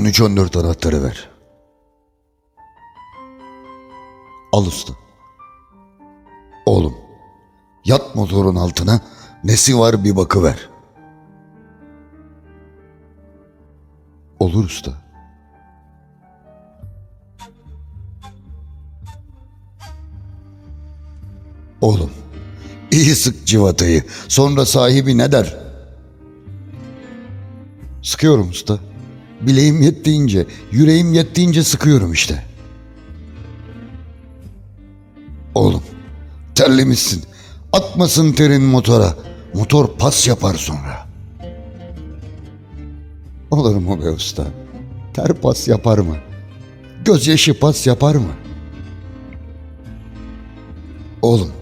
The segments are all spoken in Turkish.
13-14 anahtarı ver. Al usta. Oğlum, yat motorun altına, nesi var bir bakıver. Olur usta. Oğlum, iyi sık civatayı, sonra sahibi ne der? Sıkıyorum usta. Bileğim yettiğince, yüreğim yettiğince sıkıyorum işte. Oğlum, terlemişsin. Atmasın terin motora. Motor pas yapar sonra. Olur mu be usta? Ter pas yapar mı? Gözyaşı pas yapar mı? Oğlum,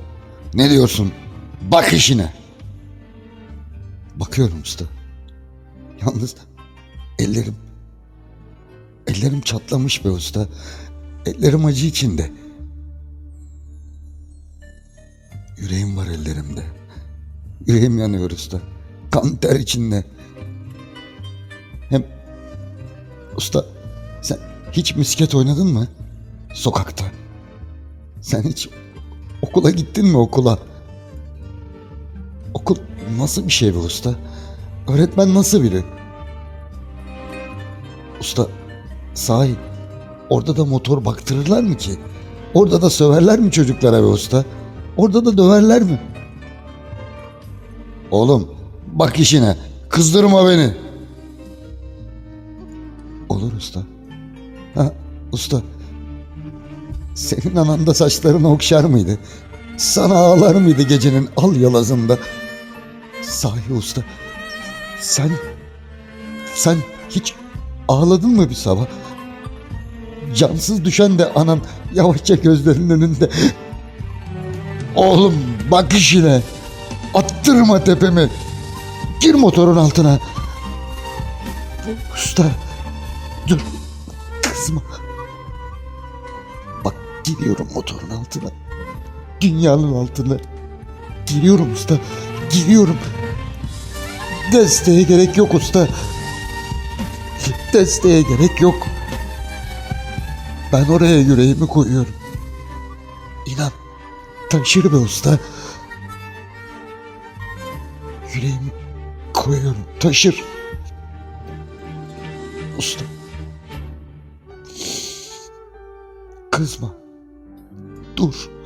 ne diyorsun? Bak işine. Bakıyorum usta. Yalnız ellerim ellerim çatlamış be usta. Ellerim acı içinde. Yüreğim var ellerimde. Yüreğim yanıyor usta. Kan ter içinde. Hem usta sen hiç misket oynadın mı? Sokakta. Sen hiç okula gittin mi okula? Okul nasıl bir şey be usta? Öğretmen nasıl biri? Usta sahi orada da motor baktırırlar mı ki? Orada da söverler mi çocuklara be usta? Orada da döverler mi? Oğlum bak işine kızdırma beni. Olur usta. Ha usta. Senin anan da saçlarını okşar mıydı? Sana ağlar mıydı gecenin al yalazında? Sahi usta. Sen sen hiç ağladın mı bir sabah? Cansız düşen de anan yavaşça gözlerinin önünde. Oğlum bak işine. Attırma tepemi. Gir motorun altına. Usta. Dur. Kızma. Bak giriyorum motorun altına. Dünyanın altına. Giriyorum usta. Giriyorum. Desteğe gerek yok usta. Desteğe gerek yok. Ben oraya yüreğimi koyuyorum. İnan taşır be usta. Yüreğimi koyuyorum taşır. Usta. Kızma. Dur.